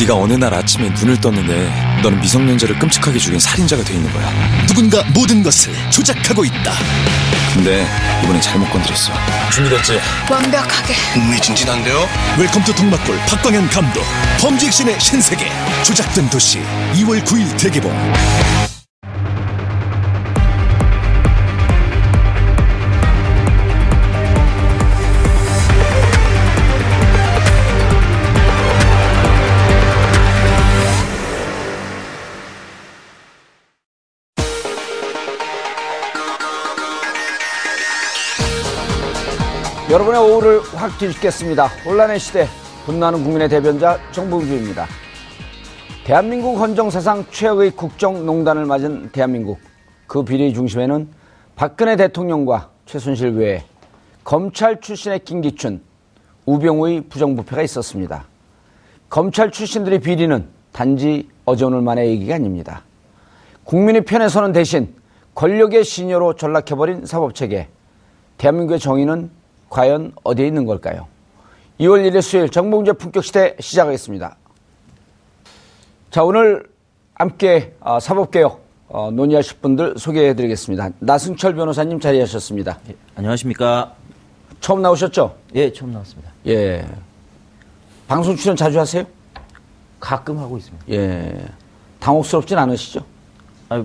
네가 어느 날 아침에 눈을 떴는데 너는 미성년자를 끔찍하게 죽인 살인자가 돼 있는 거야 누군가 모든 것을 조작하고 있다. 근데 이번엔 잘못 건드렸어 준비됐지? 완벽하게 흥미진진한데요? Welcome to 동막골 박광현 감독 범죄 액션의 신세계 조작된 도시 2월 9일 대개봉 여러분의 오후를 확 뒤집겠습니다. 혼란의 시대, 분노하는 국민의 대변자 정봉주입니다. 대한민국 헌정사상 최악의 국정농단을 맞은 대한민국. 그 비리 중심에는 박근혜 대통령과 최순실 외에 검찰 출신의 김기춘, 우병우의 부정부패가 있었습니다. 검찰 출신들의 비리는 단지 어제 오늘 만의 얘기가 아닙니다. 국민의 편에 서는 대신 권력의 신여로 전락해버린 사법체계. 대한민국의 정의는 과연 어디에 있는 걸까요? 2월 1일 수요일 정봉재 품격시대 시작하겠습니다. 자, 오늘 함께 어, 사법개혁 어, 논의하실 분들 소개해 드리겠습니다. 나승철 변호사님 자리하셨습니다. 안녕하십니까. 처음 나오셨죠? 예, 처음 나왔습니다. 예. 방송 출연 자주 하세요? 가끔 하고 있습니다. 예. 당혹스럽진 않으시죠? 아,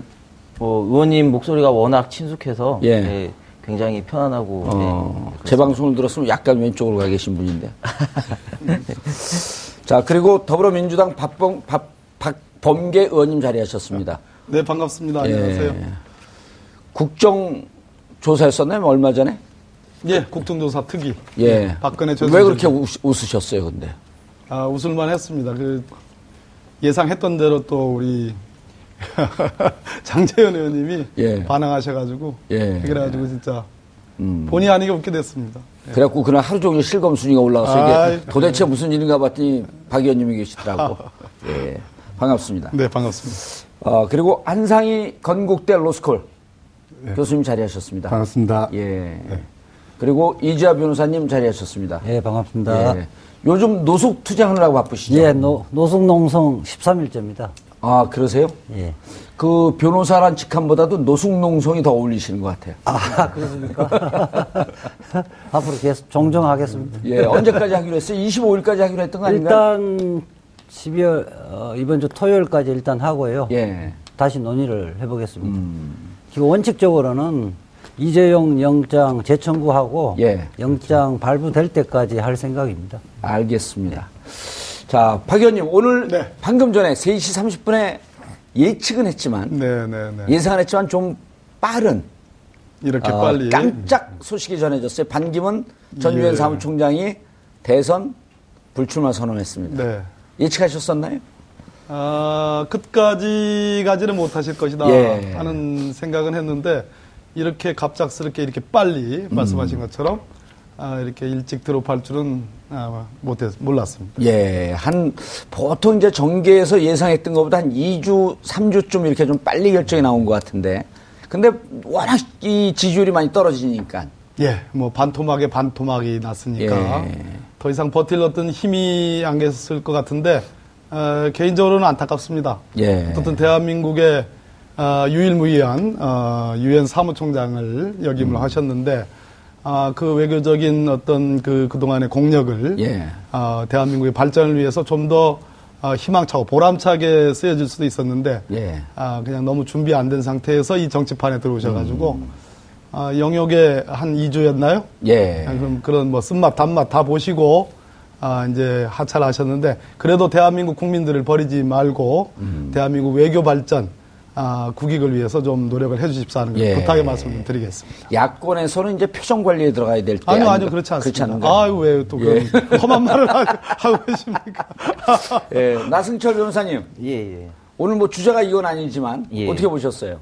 뭐 의원님 목소리가 워낙 친숙해서 예. 예, 굉장히 편안하고 어, 네, 제 방송을 들었으면 약간 왼쪽으로 가 계신 분인데. 자, 그리고 더불어민주당 박범, 박, 박범계 의원님 자리하셨습니다. 네, 반갑습니다. 예. 안녕하세요. 국정조사였었나요? 얼마 전에? 예, 국정조사 특위. 예. 박근혜 전왜 그렇게. 웃, 웃으셨어요, 근데? 아, 웃을만 했습니다. 그 예상했던 대로 또 우리 장재현 의원님이 예. 반응하셔가지고 예. 그래가지고 진짜 음. 본의 아니게 웃게 됐습니다. 그래갖고 그날 하루 종일 실검 순위가 올라가서 아이, 이게 도대체 무슨 일인가 봤더니 박 의원님이 계시더라고. 예. 반갑습니다. 네, 반갑습니다. 어, 그리고 한상희 건국대 로스쿨 교수님 자리하셨습니다. 반갑습니다. 예. 그리고 이재화 변호사님 자리하셨습니다. 예, 반갑습니다. 예. 요즘 노숙 투쟁하느라고 바쁘시죠? 예, 노, 노숙 농성 13일째입니다. 아, 그러세요? 예. 그 변호사란 직함보다도 노숙농성이 더 어울리시는 것 같아요. 아, 그렇습니까? 앞으로 계속 종종 하겠습니다. 예, 언제까지 하기로 했어요? 25일까지 하기로 했던 거 아닌가요? 일단 12월, 어, 이번 주 토요일까지 일단 하고요. 예. 다시 논의를 해보겠습니다. 음. 지금 원칙적으로는 이재용 영장 재청구하고 예. 영장 발부될 때까지 할 생각입니다. 알겠습니다. 자, 박 의원님, 오늘 네. 방금 전에 3시 30분에 예측은 했지만, 네, 네, 네. 예상은 했지만 좀 빠른, 이렇게 어, 빨리 깜짝 소식이 전해졌어요. 반기문 전 유엔 예. 사무총장이 대선 불출마 선언했습니다. 네. 예측하셨었나요? 아, 끝까지 가지는 못하실 것이다 예. 하는 생각은 했는데 이렇게 갑작스럽게 이렇게 빨리 음. 말씀하신 것처럼 아, 이렇게 일찍 드롭할 줄은 아, 못했, 몰랐습니다. 예, 한, 보통 이제 정계에서 예상했던 것보다 한 2주, 3주쯤 이렇게 좀 빨리 결정이 나온 것 같은데. 근데 워낙 이 지지율이 많이 떨어지니까. 예, 뭐 반토막에 반토막이 났으니까 예. 더 이상 버틸 어떤 힘이 안 계셨을 것 같은데 어, 개인적으로는 안타깝습니다. 예. 어쨌든 대한민국의 어, 유일무이한 어, 유엔 사무총장을 역임을 음. 하셨는데 아, 그 외교적인 어떤 그 그동안의 공력을 예. 어, 대한민국의 발전을 위해서 좀더 어, 희망차고 보람차게 쓰여질 수도 있었는데 예. 아, 그냥 너무 준비 안 된 상태에서 이 정치판에 들어오셔가지고 음. 아, 영역에 한 2주였나요? 예. 그럼 그런 뭐 쓴맛 단맛 다 보시고 아, 이제 하차하셨는데 그래도 대한민국 국민들을 버리지 말고 음. 대한민국 외교 발전 아, 국익을 위해서 좀 노력을 해주십사 하는 예. 부탁의 말씀 좀 드리겠습니다. 야권에서는 이제 표정 관리에 들어가야 될 때. 아니요? 아니요, 그렇지 않습니다. 아유, 왜또 예. 그런 험한 말을 하- 하고 계십니까? 예, 나승철 변호사님. 예, 예. 오늘 뭐 주제가 이건 아니지만 예. 어떻게 보셨어요?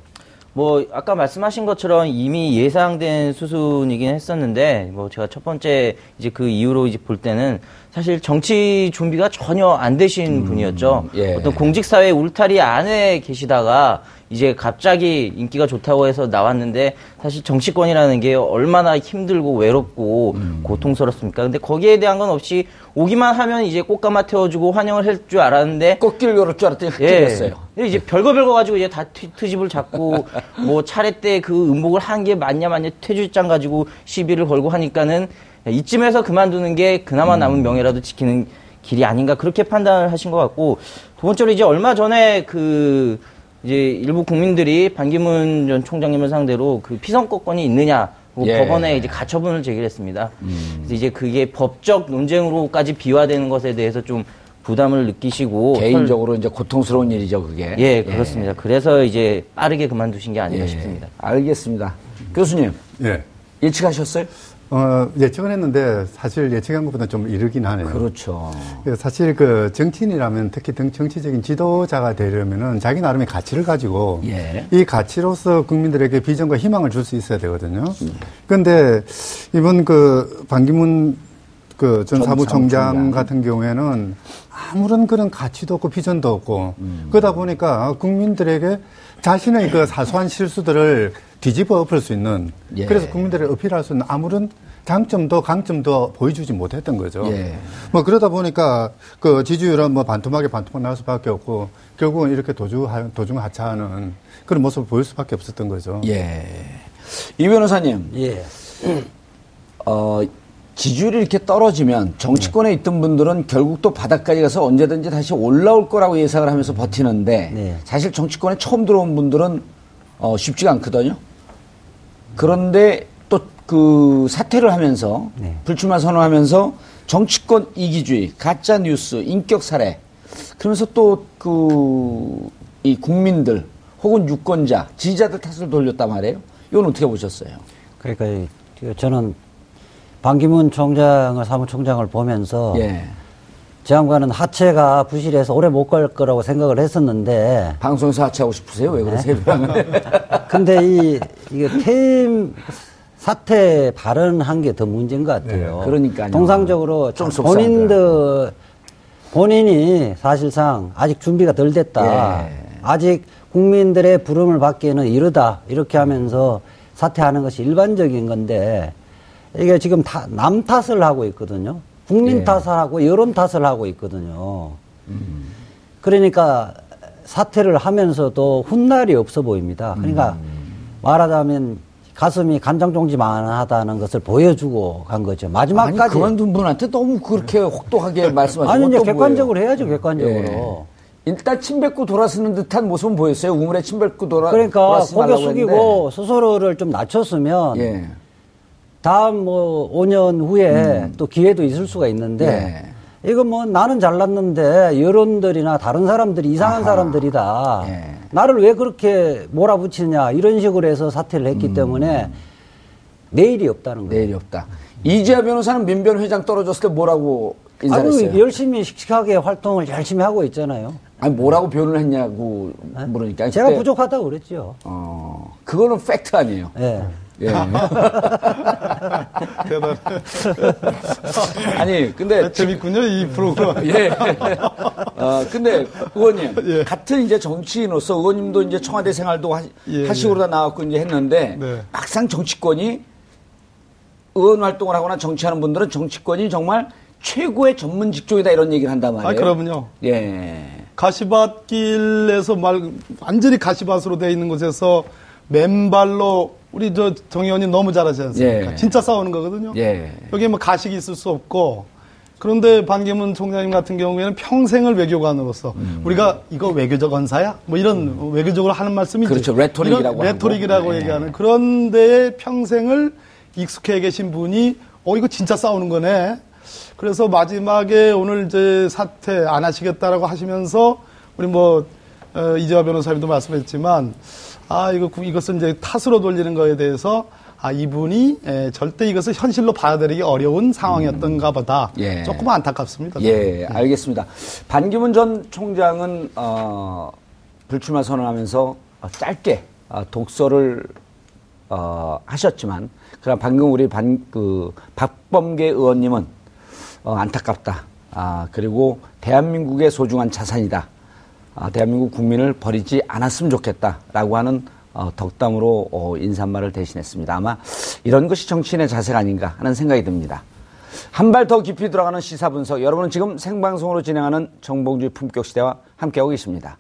뭐 아까 말씀하신 것처럼 이미 예상된 수순이긴 했었는데 뭐 제가 첫 번째 이제 그 이후로 이제 볼 때는 사실 정치 준비가 전혀 안 되신 분이었죠. 예. 어떤 공직사회 울타리 안에 계시다가 이제 갑자기 인기가 좋다고 해서 나왔는데 사실 정치권이라는 게 얼마나 힘들고 외롭고 고통스럽습니까? 근데 거기에 대한 건 없이 오기만 하면 이제 꽃가마 태워주고 환영을 할 줄 알았는데 꽃길 열을 줄 알았더니 예. 흑길이었어요. 근데 이제 별거 별거 가지고 이제 다 트, 트집을 잡고 뭐 차례 때 그 음복을 한 게 맞냐 맞냐 퇴주장 가지고 시비를 걸고 하니까는 이쯤에서 그만두는 게 그나마 남은 명예라도 지키는 길이 아닌가 그렇게 판단을 하신 것 같고 두 번째로 이제 얼마 전에 그 이제 일부 국민들이 반기문 전 총장님을 상대로 그 피선거권이 있느냐 뭐 예. 법원에 이제 가처분을 제기했습니다. 그래서 이제 그게 법적 논쟁으로까지 비화되는 것에 대해서 좀 부담을 느끼시고 개인적으로 이제 고통스러운 일이죠, 그게. 예, 그렇습니다. 그래서 이제 빠르게 그만두신 게 아닌가 예. 싶습니다. 알겠습니다. 교수님, 예. 예측하셨어요? 어, 예측은 했는데 사실 예측한 것보다 좀 이르긴 하네요. 그렇죠. 그 사실 그 정치인이라면 특히 등- 정치적인 지도자가 되려면은 자기 나름의 가치를 가지고 예. 이 가치로서 국민들에게 비전과 희망을 줄 수 있어야 되거든요. 그런데 이번 그 반기문 그전전 사무총장. 같은 경우에는 아무런 그런 가치도 없고 비전도 없고 음. 그러다 보니까 국민들에게 자신의 그 사소한 실수들을 뒤집어 엎을 수 있는 예. 그래서 국민들에 어필할 수 있는 아무런 장점도 강점도 보여주지 못했던 거죠. 예. 뭐 그러다 보니까 그 지지율은 뭐 반토막에 반토막 날 수밖에 없고 결국은 이렇게 도주 도중 하차하는 그런 모습을 보일 수밖에 없었던 거죠. 예. 이 변호사님, 예. 어, 지지율이 이렇게 떨어지면 정치권에 있던 분들은 결국 또 바닥까지 가서 언제든지 다시 올라올 거라고 예상을 하면서 버티는데 네. 사실 정치권에 처음 들어온 분들은 어, 쉽지가 않거든요. 그런데 또 그 사퇴를 하면서 네. 불출마 선언하면서 정치권 이기주의, 가짜 뉴스, 인격 살해 그러면서 또 그 이 국민들 혹은 유권자, 지지자들 탓을 돌렸단 말이에요. 이건 어떻게 보셨어요? 그러니까 이- 그 저는 반기문 총장을 사무총장을 보면서 예. 장관은 하체가 부실해서 오래 못 갈 거라고 생각을 했었는데 방송에서 하차하고 싶으세요? 왜 그러세요? 근데 이 이게 퇴임 사퇴 발언한 게 더 문제인 것 같아요. 네, 그러니까요. 통상적으로 좀참 본인들 본인이 사실상 아직 준비가 덜 됐다. 예. 아직 국민들의 부름을 받기에는 이르다. 이렇게 하면서 사퇴하는 것이 일반적인 건데 이게 지금 다, 남 탓을 하고 있거든요. 국민 예. 탓을 하고 여론 탓을 하고 있거든요. 그러니까 사퇴를 하면서도 훗날이 없어 보입니다. 그러니까 말하자면 가슴이 간장종지만하다는 것을 보여주고 간 거죠. 아니, 마지막까지. 그만둔 분한테 너무 그렇게 혹독하게 말씀하시고. 아니, 이제 또 객관적으로 뭐예요? 해야죠, 객관적으로. 예. 일단 침 뱉고 돌아서는 듯한 모습은 보였어요. 우물에 침 뱉고 돌아, 그러니까 고개 숙이고 스스로를 좀 낮췄으면 했는데. 예. 다음 뭐 5년 후에 또 기회도 있을 수가 있는데 이거 뭐 나는 잘났는데 여론들이나 다른 사람들이 이상한 아하. 사람들이다. 예. 나를 왜 그렇게 몰아붙이냐 이런 식으로 해서 사퇴를 했기 때문에 내일이 없다는 거예요. 내일이 없다. 이재하 변호사는 민변 회장 떨어졌을 때 뭐라고 인사를 아니 했어요? 열심히 씩씩하게 활동을 열심히 하고 있잖아요. 아니, 뭐라고 변을 했냐고 물으니까. 제가 그때, 부족하다고 그랬죠. 어, 그거는 팩트 아니에요. 예. 예. 대단. 아니, 근데 재밌군요 이 프로그램. 예. 어, 근데 의원님 예. 같은 이제 정치인으로서 의원님도 이제 청와대 생활도 하, 예, 시고 예. 다 나왔고 이제 했는데 네. 막상 정치권이 의원 활동을 하거나 정치하는 분들은 정치권이 정말 최고의 전문 직종이다 이런 얘기를 한단 말이에요. 아 그럼요. 예. 가시밭길에서 말 완전히 가시밭으로 돼 있는 곳에서 맨발로 우리 저 정 의원님 너무 잘하지 않습니까? 예. 진짜 싸우는 거거든요. 예. 여기에 뭐 가식이 있을 수 없고 그런데 반기문 총장님 같은 경우에는 평생을 외교관으로서 음. 우리가 이거 외교적 언사야? 뭐 이런 외교적으로 하는 말씀이죠. 그렇죠. 레토릭이라고. 레토릭이라고 네. 얘기하는 그런 데에 평생을 익숙해 계신 분이 어 이거 진짜 싸우는 거네. 그래서 마지막에 오늘 이제 사퇴 안 하시겠다라고 하시면서 우리 뭐 어, 이재화 변호사님도 말씀했지만 아 이거 구- 이것은 이제 탓으로 돌리는 거에 대해서 아 이분이 에, 절대 이것을 현실로 받아들이기 어려운 상황이었던가 보다. 예. 조금 안타깝습니다. 예, 알겠습니다. 반기문 전 총장은 어, 불출마 선언하면서 어, 짧게 어, 독서를 어, 하셨지만 그럼 방금 우리 반, 그 박범계 의원님은 어, 안타깝다. 아, 그리고 대한민국의 소중한 자산이다. 아, 대한민국 국민을 버리지 않았으면 좋겠다라고 하는 어, 덕담으로 어, 인사말을 대신했습니다. 아마 이런 것이 정치인의 자세가 아닌가 하는 생각이 듭니다. 한 발 더 깊이 들어가는 시사 분석. 여러분은 지금 생방송으로 진행하는 정봉주의 품격 시대와 함께하고 있습니다.